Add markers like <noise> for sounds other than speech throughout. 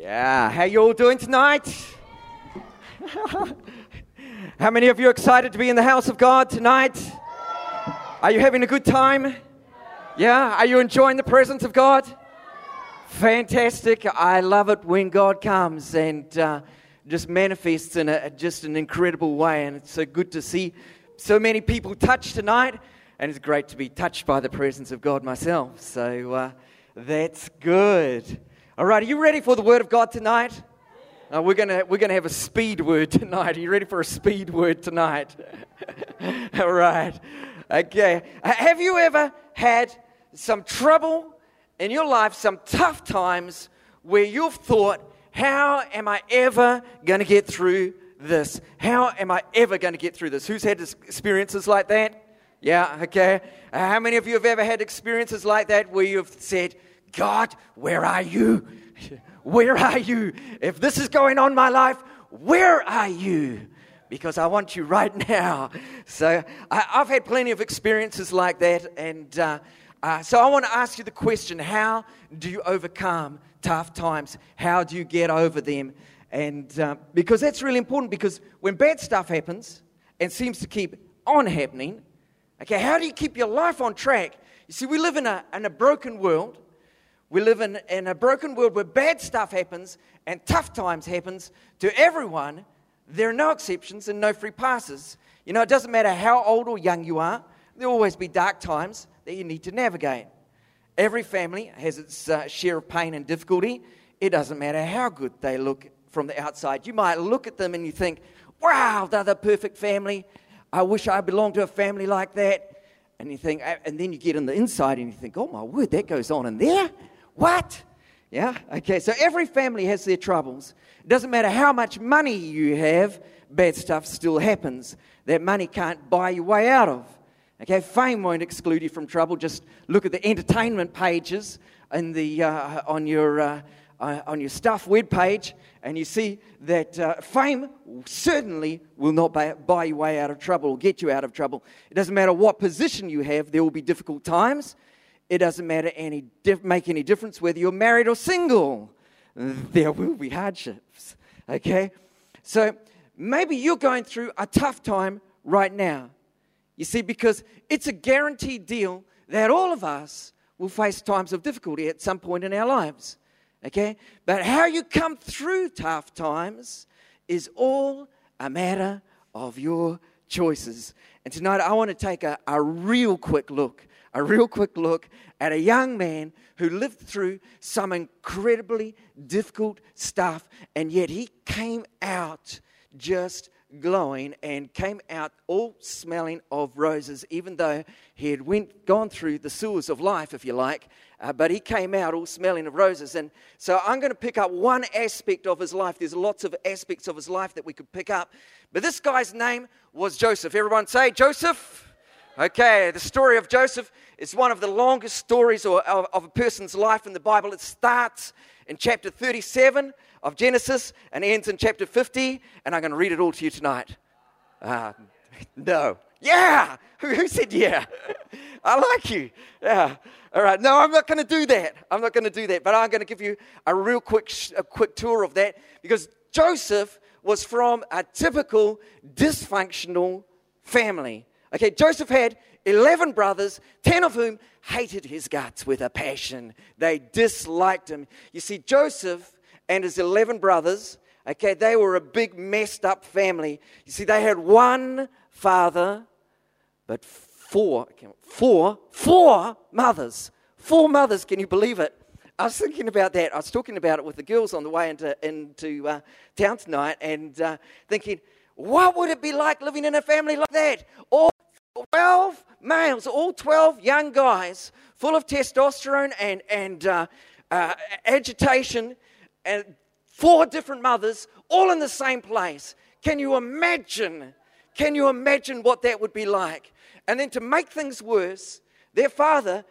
Yeah, how you all doing tonight? <laughs> how many of you are excited to be in the house of God tonight? Are you having a good time? Yeah, are you enjoying the presence of God? Fantastic. I love it when God comes and uh, just manifests in a, just an incredible way. And it's so good to see so many people touched tonight. And it's great to be touched by the presence of God myself. So uh, that's good. All right, are you ready for the Word of God tonight? Uh, we're going we're gonna have a speed word <laughs> tonight. Are you ready for a speed word tonight? <laughs> All right. Okay. Have you ever had some trouble in your life, some tough times where you've thought, how am I ever going to get through this? How am I ever going to get through this? Who's had experiences like that? Yeah, okay. How many of you have ever had experiences like that where you've said, God, where are you? Where are you? If this is going on my life, where are you? Because I want you right <laughs> now. So I, have had plenty of experiences like that. And uh, uh, so I want to ask you the question how do you overcome tough times? How do you get over them? And uh, because that's really important, because when bad stuff happens and seems to keep on happening, okay, how do you keep your life on track? You see, we live in a, in a broken world. We live in, in a broken world where bad stuff happens and tough times happens to everyone. There are no exceptions and no free passes. You know, it doesn't matter how old or young you are, there'll always be dark times that you need to navigate. Every family has its uh, share of pain and difficulty. It doesn't matter how good they look from the outside. You might look at them and you think, wow, they're the perfect family. I wish I belonged to a family like that. And you think, and then you get on the inside and you think, oh my word, that goes on in there? What? Yeah? Okay, so every family has their troubles. It doesn't matter how much money you have, bad stuff still happens. That money can't buy your way out of. Okay, fame won't exclude you from trouble. Just look at the entertainment pages in the, uh, on, your, uh, uh, on your stuff web page, and you see that uh, fame certainly will not buy, buy your way out of trouble or get you out of trouble. It doesn't matter what position you have, there will be difficult times. It doesn't matter any make any difference whether you're married or single. There will be hardships. Okay? So maybe you're going through a tough time right now. You see, because it's a guaranteed deal that all of us will face times of difficulty at some point in our lives. Okay? But how you come through tough times is all a matter of your choices. And tonight I want to take a, a real quick look a real quick look at a young man who lived through some incredibly difficult stuff, and yet he came out just glowing and came out all smelling of roses, even though he had went, gone through the sewers of life, if you like. Uh, but he came out all smelling of roses. And so I'm going to pick up one aspect of his life. There's lots of aspects of his life that we could pick up. But this guy's name was Joseph. Everyone say, Joseph. Okay, the story of Joseph is one of the longest stories of, a person's life in the Bible. It starts in chapter 37 of Genesis and ends in chapter 50, and I'm going to read it all to you tonight. Uh, <laughs> no. Yeah! Who, who said yeah? <laughs> I like you. Yeah. All right. No, I'm not going to do that. I'm not going to do that, but I'm going to give you a real quick, a quick tour of that because Joseph was from a typical dysfunctional family. Okay, Joseph had 11 brothers, 10 of whom hated his guts with a passion. They disliked him. You see, Joseph and his 11 brothers, okay, they were a big messed up family. You see, they had one father, but four, four, four mothers. Four mothers, can you believe it? I was thinking about that. I was talking about it with the girls on the way into, into uh, town tonight and uh, thinking, what would it be like living in a family like that? All 12 males, all 12 young guys, full of testosterone and, and uh, uh, agitation, and four different mothers, all in the same place. Can you imagine? Can you imagine what that would be like? And then to make things worse, their father,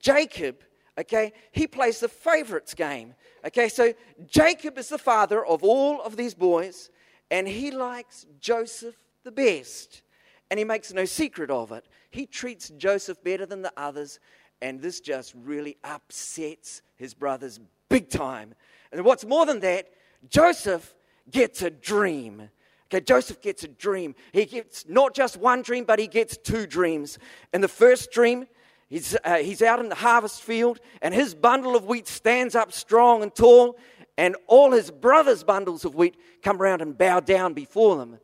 Jacob, okay, he plays the favorites game. Okay, so Jacob is the father of all of these boys, and he likes Joseph the best. And he makes no secret of it. He treats Joseph better than the others, and this just really upsets his brothers big time. And what's more than that, Joseph gets a dream. Okay, Joseph gets a dream. He gets not just one dream, but he gets two dreams. In the first dream, he's, uh, he's out in the harvest field, and his bundle of wheat stands up strong and tall, and all his brothers' bundles of wheat come around and bow down before them.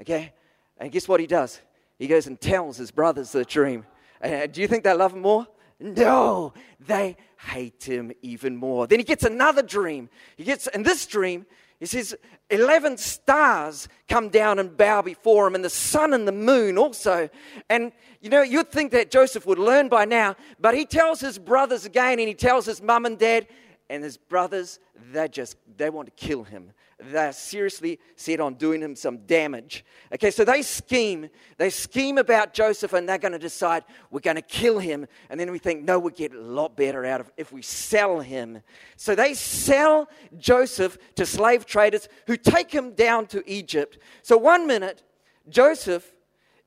Okay? And guess what he does? He goes and tells his brothers the dream. Uh, do you think they love him more? No, they hate him even more. Then he gets another dream. He gets, in this dream, he says, 11 stars come down and bow before him, and the sun and the moon also. And, you know, you'd think that Joseph would learn by now, but he tells his brothers again, and he tells his mum and dad, and his brothers, they just, they want to kill him they're seriously set on doing him some damage. Okay, so they scheme. They scheme about Joseph and they're going to decide we're going to kill him. And then we think, no, we get a lot better out of if we sell him. So they sell Joseph to slave traders who take him down to Egypt. So one minute, Joseph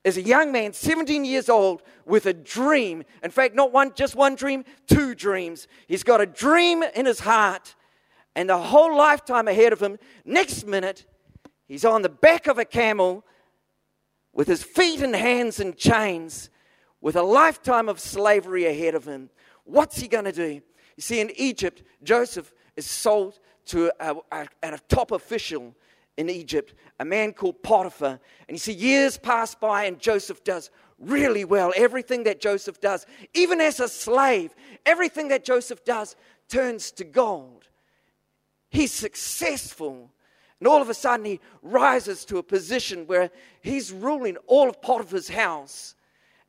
is a young man, 17 years old, with a dream. In fact, not one, just one dream, two dreams. He's got a dream in his heart and the whole lifetime ahead of him. Next minute, he's on the back of a camel with his feet and hands in chains, with a lifetime of slavery ahead of him. What's he going to do? You see, in Egypt, Joseph is sold to a, a, a top official in Egypt, a man called Potiphar. And you see, years pass by, and Joseph does really well. Everything that Joseph does, even as a slave, everything that Joseph does turns to gold. He's successful. And all of a sudden, he rises to a position where he's ruling all of Potiphar's house.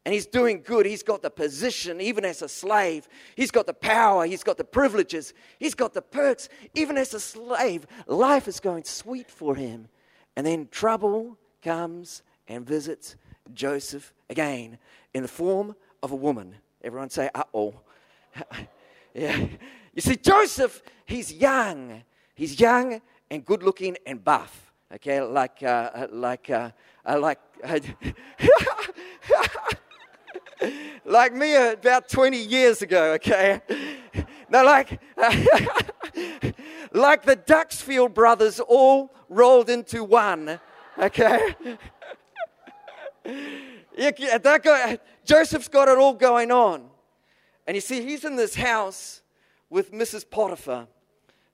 And he's doing good. He's got the position, even as a slave. He's got the power. He's got the privileges. He's got the perks. Even as a slave, life is going sweet for him. And then trouble comes and visits Joseph again in the form of a woman. Everyone say, uh oh. <laughs> yeah. You see, Joseph, he's young. He's young and good looking and buff. Okay, like, uh, like, uh, uh like, <laughs> like me about 20 years ago, okay? No, like, <laughs> like the Duxfield brothers all rolled into one, okay? that guy, Joseph's got it all going on. And you see, he's in this house with Mrs. Potiphar,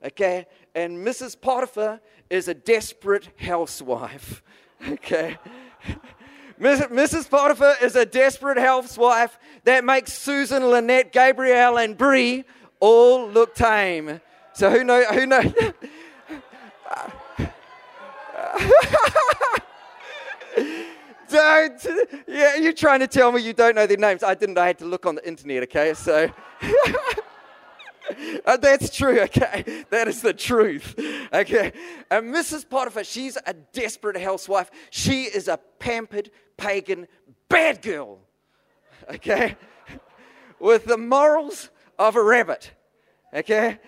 okay? and Mrs. Potiphar is a desperate housewife. <laughs> Okay. Mrs. Potiphar is a desperate housewife that makes Susan, Lynette, Gabrielle, and Bree all look tame. So who know? Who know? <laughs> don't. Yeah, you're trying to tell me you don't know their names. I didn't. I had to look on the internet. Okay, so. <laughs> Uh, that's true, okay? That is the truth, okay? And Mrs. Potiphar, she's a desperate housewife. She is a pampered, pagan, bad girl, okay? With the morals of a rabbit, okay?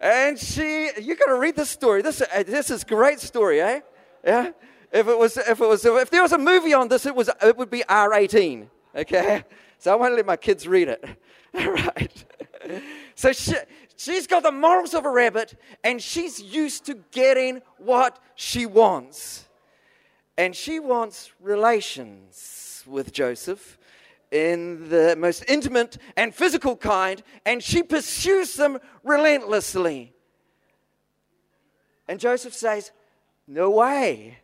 And she, you got to read this story. This, uh, this is great story, eh? Yeah. If it was, if it was, if there was a movie on this, it was, it would be R18. Okay. So I won't let my kids read it. <laughs> All right. So she, she's got the morals of a rabbit and she's used to getting what she wants. And she wants relations with Joseph in the most intimate and physical kind, and she pursues them relentlessly. And Joseph says, No way.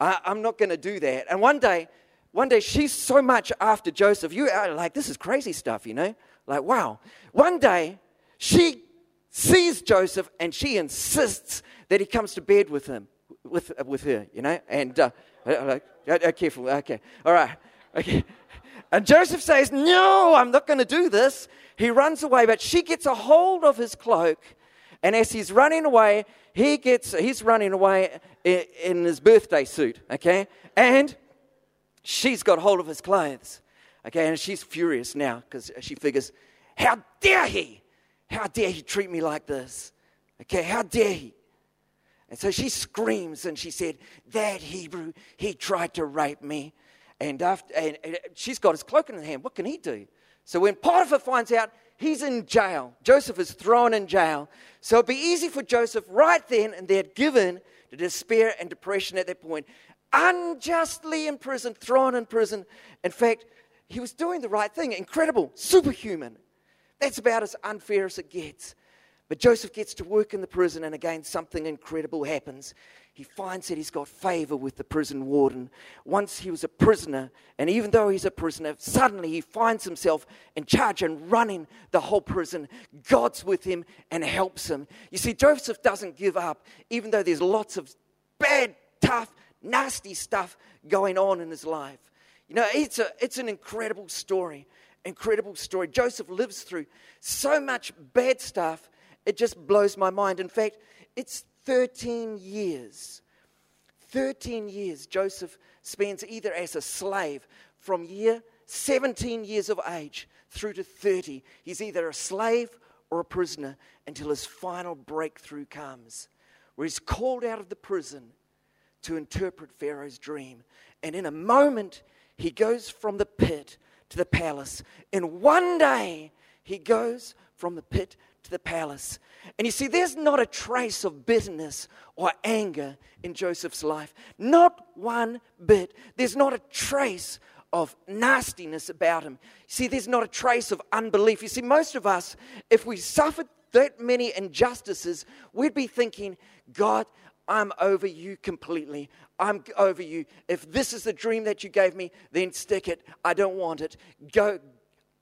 I, am not going to do that. And one day, one day she's so much after Joseph. You are like, this is crazy stuff, you know? Like, wow. One day, she sees Joseph and she insists that he comes to bed with him, with, with her, you know? And, uh, like, uh, careful, okay, all right, okay. And Joseph says, No, I'm not going to do this. He runs away, but she gets a hold of his cloak. And as he's running away, he gets, he's running away in, in his birthday suit, okay? And she's got hold of his clothes. Okay, and she's furious now because she figures, how dare he? How dare he treat me like this? Okay, how dare he? And so she screams and she said, That Hebrew, he tried to rape me. And, after, and, and she's got his cloak in her hand. What can he do? So when Potiphar finds out, he's in jail. Joseph is thrown in jail. So it'd be easy for Joseph right then and there, given to despair and depression at that point. Unjustly imprisoned, thrown in prison. In fact, he was doing the right thing. Incredible, superhuman. That's about as unfair as it gets. But Joseph gets to work in the prison, and again, something incredible happens. He finds that he's got favor with the prison warden. Once he was a prisoner, and even though he's a prisoner, suddenly he finds himself in charge and running the whole prison. God's with him and helps him. You see, Joseph doesn't give up, even though there's lots of bad, tough, nasty stuff going on in his life. You know, it's, a, it's an incredible story. Incredible story. Joseph lives through so much bad stuff it just blows my mind. In fact, it's 13 years. 13 years Joseph spends either as a slave from year 17 years of age through to 30. He's either a slave or a prisoner until his final breakthrough comes, where he's called out of the prison to interpret Pharaoh's dream. And in a moment, he goes from the pit to the palace. In one day, he goes from the pit to the palace. And you see, there's not a trace of bitterness or anger in Joseph's life. Not one bit. There's not a trace of nastiness about him. You See, there's not a trace of unbelief. You see, most of us, if we suffered that many injustices, we'd be thinking, God, I'm over you completely. I'm over you. If this is the dream that you gave me, then stick it. I don't want it. Go.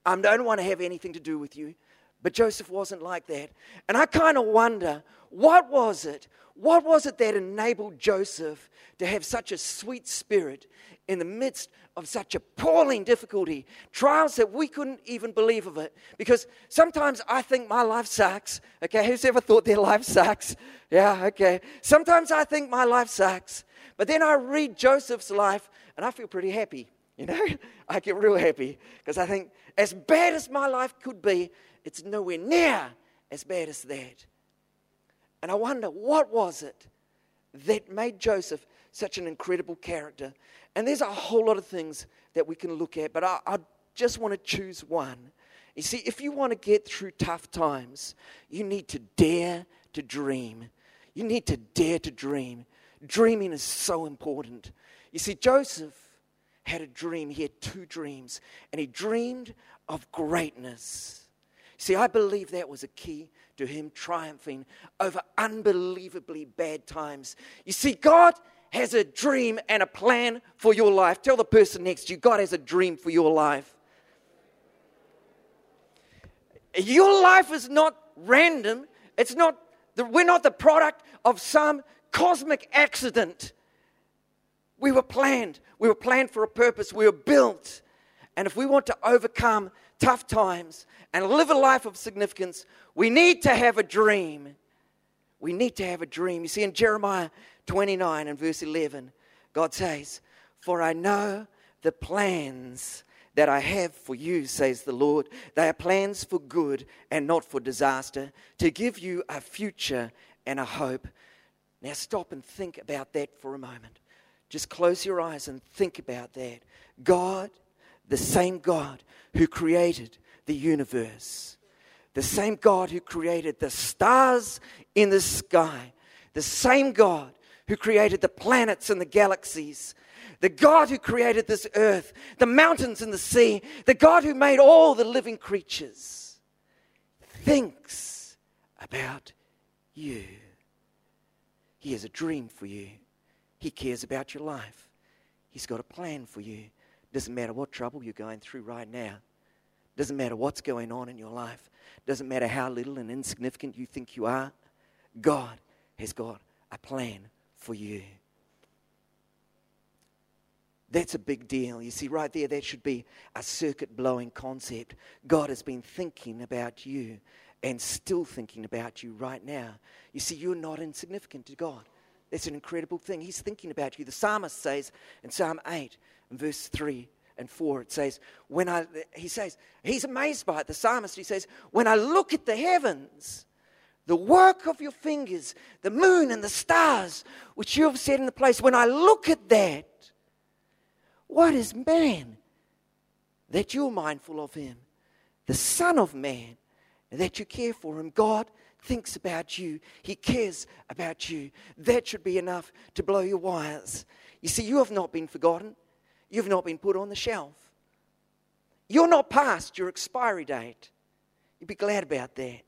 I don't want to have anything to do with you. But Joseph wasn't like that. And I kind of wonder what was it? What was it that enabled Joseph to have such a sweet spirit in the midst of such appalling difficulty, trials that we couldn't even believe of it? Because sometimes I think my life sucks. Okay, who's ever thought their life sucks? Yeah, okay. Sometimes I think my life sucks. But then I read Joseph's life and I feel pretty happy. You know, <laughs> I get real happy because I think, as bad as my life could be, it's nowhere near as bad as that. And I wonder, what was it that made Joseph such an incredible character? And there's a whole lot of things that we can look at, but I, I just want to choose one. You see, if you want to get through tough times, you need to dare to dream. You need to dare to dream. Dreaming is so important. You see, Joseph had a dream. He had two dreams, and he dreamed of greatness. See, I believe that was a key to him triumphing over unbelievably bad times. You see, God has a dream and a plan for your life. Tell the person next to you, God has a dream for your life. Your life is not random. It's not, the, we're not the product of some cosmic accident. We were planned. We were planned for a purpose. We were built. And if we want to overcome tough times and live a life of significance, we need to have a dream. We need to have a dream. You see, in Jeremiah 29 and verse 11, God says, For I know the plans that I have for you, says the Lord. They are plans for good and not for disaster, to give you a future and a hope. Now, stop and think about that for a moment. Just close your eyes and think about that. God the same God who created the universe, the same God who created the stars in the sky, the same God who created the planets and the galaxies, the God who created this earth, the mountains and the sea, the God who made all the living creatures, thinks about you. He has a dream for you. He cares about your life. He's got a plan for you. Doesn't matter what trouble you're going through right now. Doesn't matter what's going on in your life. Doesn't matter how little and insignificant you think you are. God has got a plan for you. That's a big deal. You see, right there, that should be a circuit blowing concept. God has been thinking about you and still thinking about you right now. You see, you're not insignificant to God. That's an incredible thing. He's thinking about you. The psalmist says in Psalm 8, in verse 3 and 4, it says, when I, he says, he's amazed by it. The psalmist, he says, when I look at the heavens, the work of your fingers, the moon and the stars, which you have set in the place, when I look at that, what is man that you're mindful of him? The Son of Man that you care for him. God thinks about you, He cares about you. That should be enough to blow your wires. You see, you have not been forgotten, you've not been put on the shelf. You're not past your expiry date. You'd be glad about that.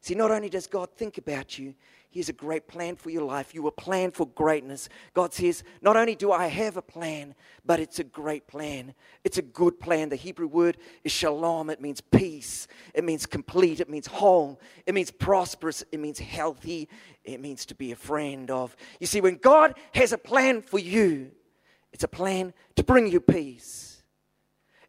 See, not only does God think about you, he has a great plan for your life. You were planned for greatness. God says, Not only do I have a plan, but it's a great plan. It's a good plan. The Hebrew word is shalom. It means peace. It means complete. It means whole. It means prosperous. It means healthy. It means to be a friend of. You see, when God has a plan for you, it's a plan to bring you peace.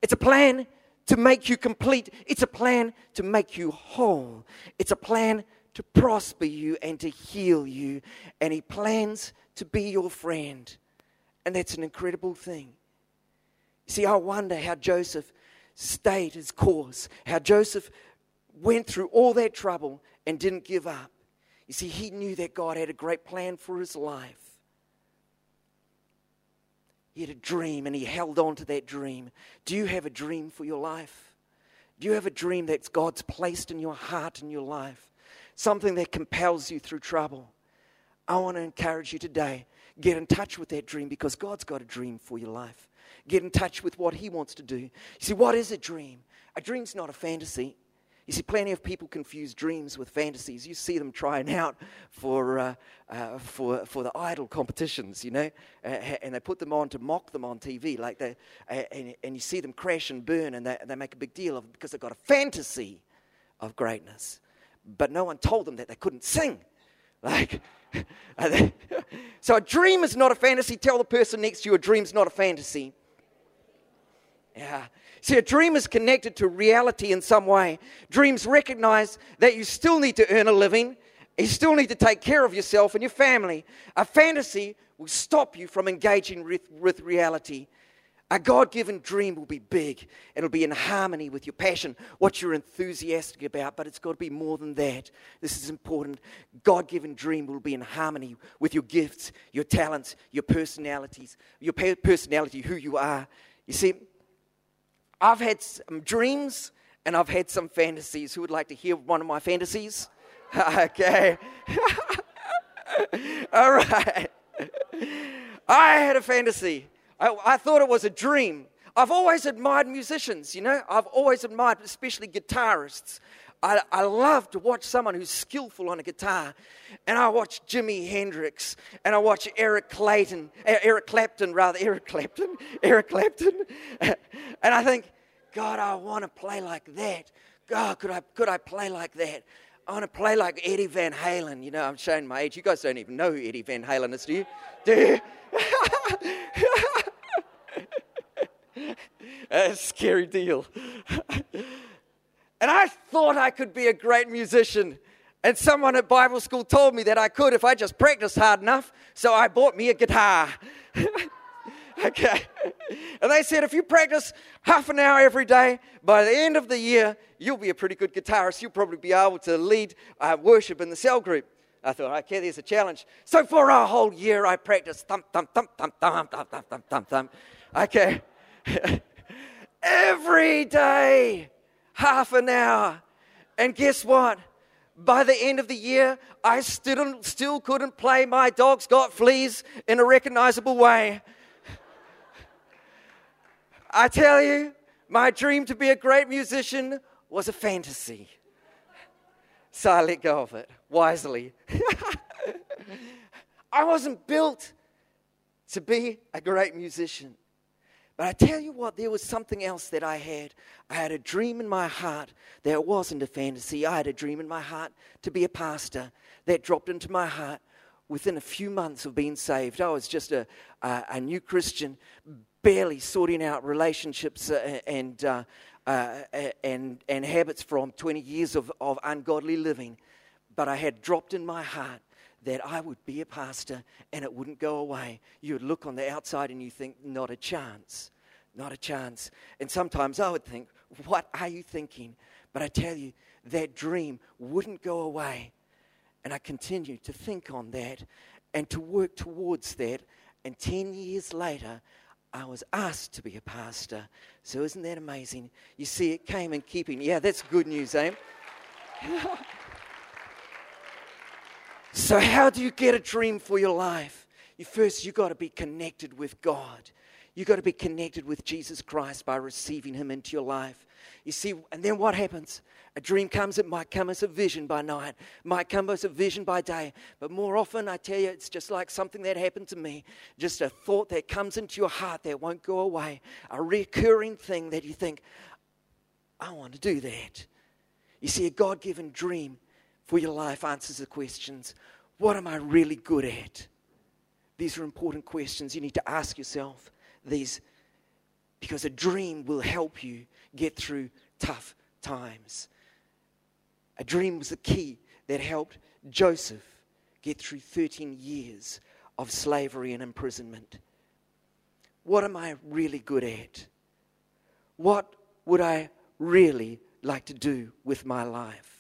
It's a plan to make you complete. It's a plan to make you whole. It's a plan to prosper you and to heal you. And He plans to be your friend. And that's an incredible thing. You see, I wonder how Joseph stayed his course, how Joseph went through all that trouble and didn't give up. You see, he knew that God had a great plan for his life. He had a dream and he held on to that dream. Do you have a dream for your life? Do you have a dream that God's placed in your heart and your life? something that compels you through trouble. I want to encourage you today get in touch with that dream because God's got a dream for your life. Get in touch with what He wants to do. You see, what is a dream? A dream's not a fantasy. You see, plenty of people confuse dreams with fantasies. You see them trying out for, uh, uh, for, for the idol competitions, you know, and they put them on to mock them on TV. Like they, and, and you see them crash and burn, and they, they make a big deal of it because they've got a fantasy of greatness but no one told them that they couldn't sing. Like, <laughs> so a dream is not a fantasy. Tell the person next to you a dream's not a fantasy. Yeah. See, a dream is connected to reality in some way. Dreams recognize that you still need to earn a living, you still need to take care of yourself and your family. A fantasy will stop you from engaging with, with reality. A God given dream will be big. It'll be in harmony with your passion, what you're enthusiastic about, but it's got to be more than that. This is important. God given dream will be in harmony with your gifts, your talents, your personalities, your personality, who you are. You see, I've had some dreams and I've had some fantasies. Who would like to hear one of my fantasies? <laughs> okay. <laughs> All right. I had a fantasy I, I thought it was a dream. I've always admired musicians, you know, I've always admired, especially guitarists. I, I, love to watch someone who's skillful on a guitar. And I watch Jimi Hendrix and I watch Eric Clayton, eh, Eric Clapton, rather, Eric Clapton, <laughs> Eric Clapton. <laughs> and I think, God, I want to play like that. God, could I, could I play like that? I want to play like Eddie Van Halen. You know, I'm showing my age. You guys don't even know who Eddie Van Halen is, do you? Do you? <laughs> a scary deal. And I thought I could be a great musician. And someone at Bible school told me that I could if I just practiced hard enough. So I bought me a guitar. okay. And they said if you practice half an hour every day, by the end of the year, you'll be a pretty good guitarist. You'll probably be able to lead uh, worship in the cell group. I thought, okay, there's a challenge. So for a whole year, I practiced thump, thump, thump, thump, thump, thump, thump, thump, thump, thump. Okay. Every day, half an hour. And guess what? By the end of the year, I still, still couldn't play My Dog's Got Fleas in a recognizable way. I tell you, my dream to be a great musician was a fantasy. So I let go of it wisely. <laughs> I wasn't built to be a great musician. But I tell you what, there was something else that I had. I had a dream in my heart that wasn't a fantasy. I had a dream in my heart to be a pastor that dropped into my heart within a few months of being saved. I was just a, a, a new Christian, barely sorting out relationships uh, and, uh, uh, and, and habits from 20 years of, of ungodly living. But I had dropped in my heart that I would be a pastor and it wouldn't go away. You would look on the outside and you think, not a chance, not a chance. And sometimes I would think, what are you thinking? But I tell you, that dream wouldn't go away. And I continued to think on that and to work towards that. And 10 years later, I was asked to be a pastor. So isn't that amazing? You see, it came in keeping. Yeah, that's good news, eh? <laughs> so, how do you get a dream for your life? You first you got to be connected with God. You got to be connected with Jesus Christ by receiving Him into your life. You see, and then what happens? A dream comes, it might come as a vision by night, might come as a vision by day. But more often, I tell you, it's just like something that happened to me. Just a thought that comes into your heart that won't go away. A recurring thing that you think, I want to do that. You see, a God given dream for your life answers the questions What am I really good at? These are important questions you need to ask yourself. These because a dream will help you get through tough times. A dream was the key that helped Joseph get through 13 years of slavery and imprisonment. What am I really good at? What would I really like to do with my life?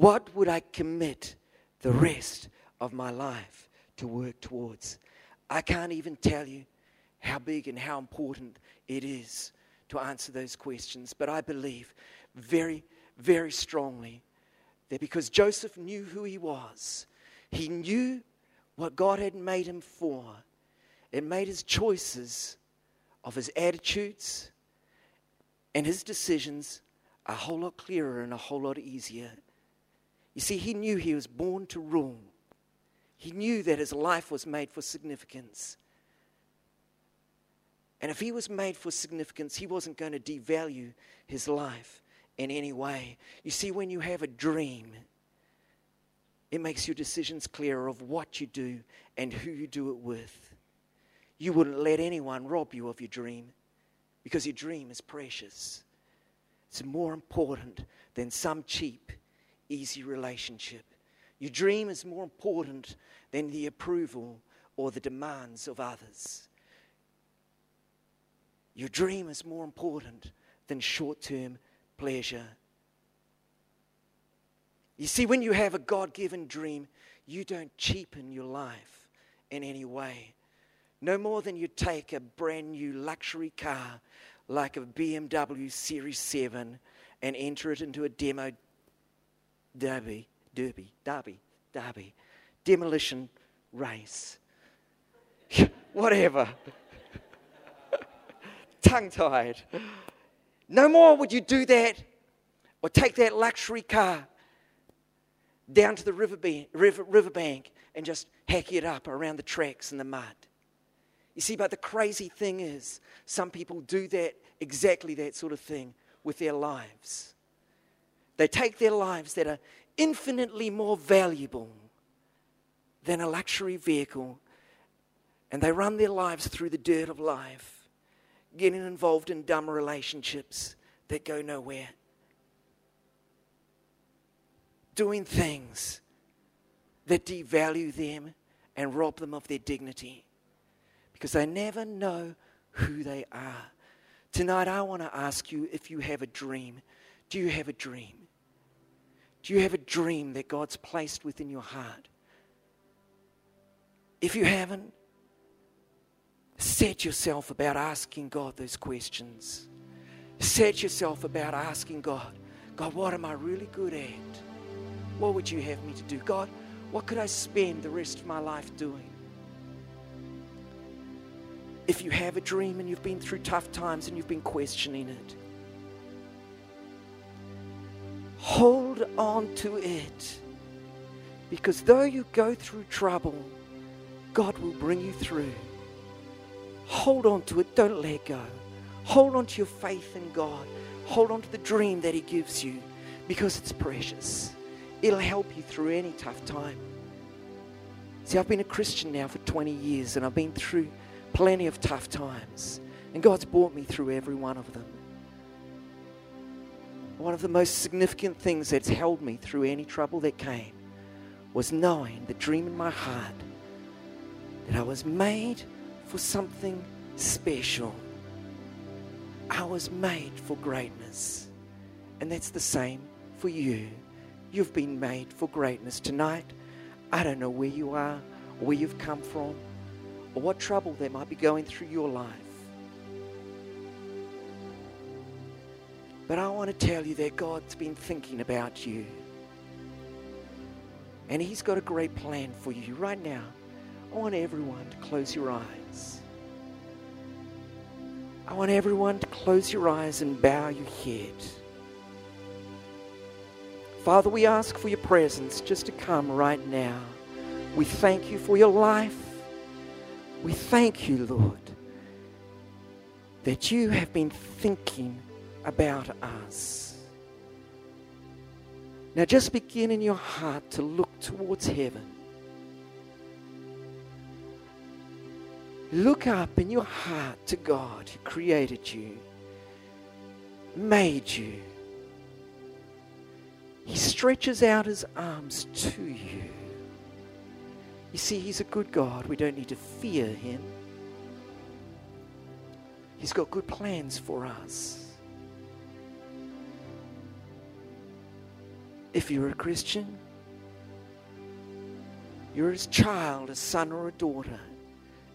What would I commit the rest of my life to work towards? I can't even tell you how big and how important it is to answer those questions. But I believe very, very strongly that because Joseph knew who he was, he knew what God had made him for, it made his choices of his attitudes and his decisions a whole lot clearer and a whole lot easier. You see, he knew he was born to rule. He knew that his life was made for significance. And if he was made for significance, he wasn't going to devalue his life in any way. You see, when you have a dream, it makes your decisions clearer of what you do and who you do it with. You wouldn't let anyone rob you of your dream because your dream is precious. It's more important than some cheap, easy relationship. Your dream is more important than the approval or the demands of others. Your dream is more important than short term pleasure. You see, when you have a God given dream, you don't cheapen your life in any way. No more than you take a brand new luxury car like a BMW Series 7 and enter it into a demo derby, derby, derby, derby, demolition race. <laughs> Whatever <laughs> tongue tied. No more would you do that or take that luxury car down to the riverbank, river, riverbank and just hack it up around the tracks in the mud. You see, but the crazy thing is, some people do that, exactly that sort of thing, with their lives. They take their lives that are infinitely more valuable than a luxury vehicle and they run their lives through the dirt of life getting involved in dumb relationships that go nowhere, doing things that devalue them and rob them of their dignity because they never know who they are. Tonight, I want to ask you if you have a dream. Do you have a dream? Do you have a dream that God's placed within your heart? If you haven't, Set yourself about asking God those questions. Set yourself about asking God, God, what am I really good at? What would you have me to do? God, what could I spend the rest of my life doing? If you have a dream and you've been through tough times and you've been questioning it, hold on to it. Because though you go through trouble, God will bring you through. Hold on to it. Don't let go. Hold on to your faith in God. Hold on to the dream that He gives you because it's precious. It'll help you through any tough time. See, I've been a Christian now for 20 years and I've been through plenty of tough times. And God's brought me through every one of them. One of the most significant things that's held me through any trouble that came was knowing the dream in my heart that I was made for something special. I was made for greatness. And that's the same for you. You've been made for greatness. Tonight, I don't know where you are, or where you've come from, or what trouble that might be going through your life. But I want to tell you that God's been thinking about you. And He's got a great plan for you right now. I want everyone to close your eyes. I want everyone to close your eyes and bow your head. Father, we ask for your presence just to come right now. We thank you for your life. We thank you, Lord, that you have been thinking about us. Now just begin in your heart to look towards heaven. Look up in your heart to God who created you, made you. He stretches out his arms to you. You see, he's a good God. We don't need to fear him. He's got good plans for us. If you're a Christian, you're his child, a son or a daughter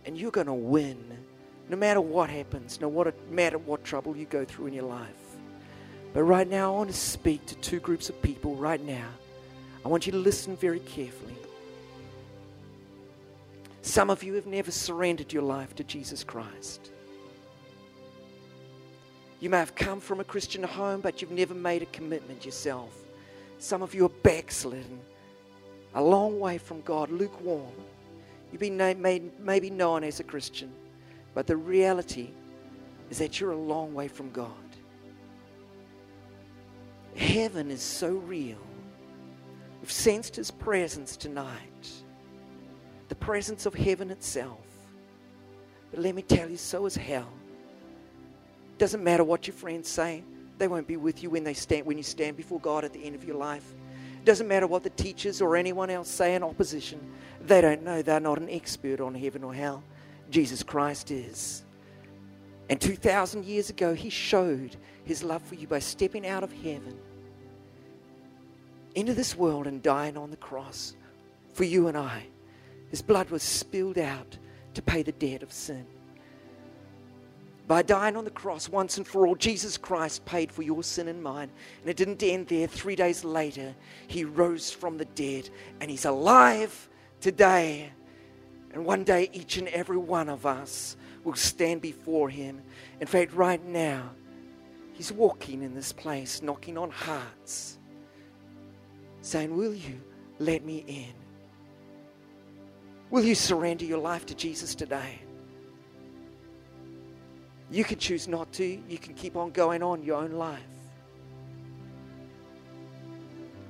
and you're going to win no matter what happens, no matter what trouble you go through in your life. But right now, I want to speak to two groups of people right now. I want you to listen very carefully. Some of you have never surrendered your life to Jesus Christ. You may have come from a Christian home, but you've never made a commitment yourself. Some of you are backslidden, a long way from God, lukewarm. You've been made, maybe known as a Christian, but the reality is that you're a long way from God. Heaven is so real. We've sensed His presence tonight, the presence of heaven itself. But let me tell you, so is hell. Doesn't matter what your friends say, they won't be with you when they stand when you stand before God at the end of your life. It Doesn't matter what the teachers or anyone else say in opposition. They don't know. They're not an expert on heaven or hell. Jesus Christ is. And 2,000 years ago, He showed His love for you by stepping out of heaven into this world and dying on the cross for you and I. His blood was spilled out to pay the debt of sin. By dying on the cross once and for all, Jesus Christ paid for your sin and mine. And it didn't end there. Three days later, he rose from the dead and he's alive today. And one day, each and every one of us will stand before him. In fact, right now, he's walking in this place, knocking on hearts, saying, Will you let me in? Will you surrender your life to Jesus today? You can choose not to. You can keep on going on your own life.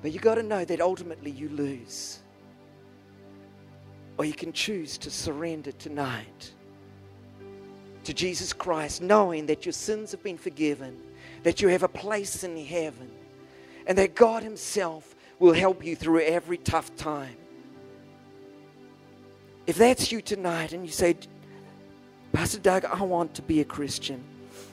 But you got to know that ultimately you lose. Or you can choose to surrender tonight to Jesus Christ, knowing that your sins have been forgiven, that you have a place in heaven, and that God Himself will help you through every tough time. If that's you tonight and you say, Pastor Doug, I want to be a Christian.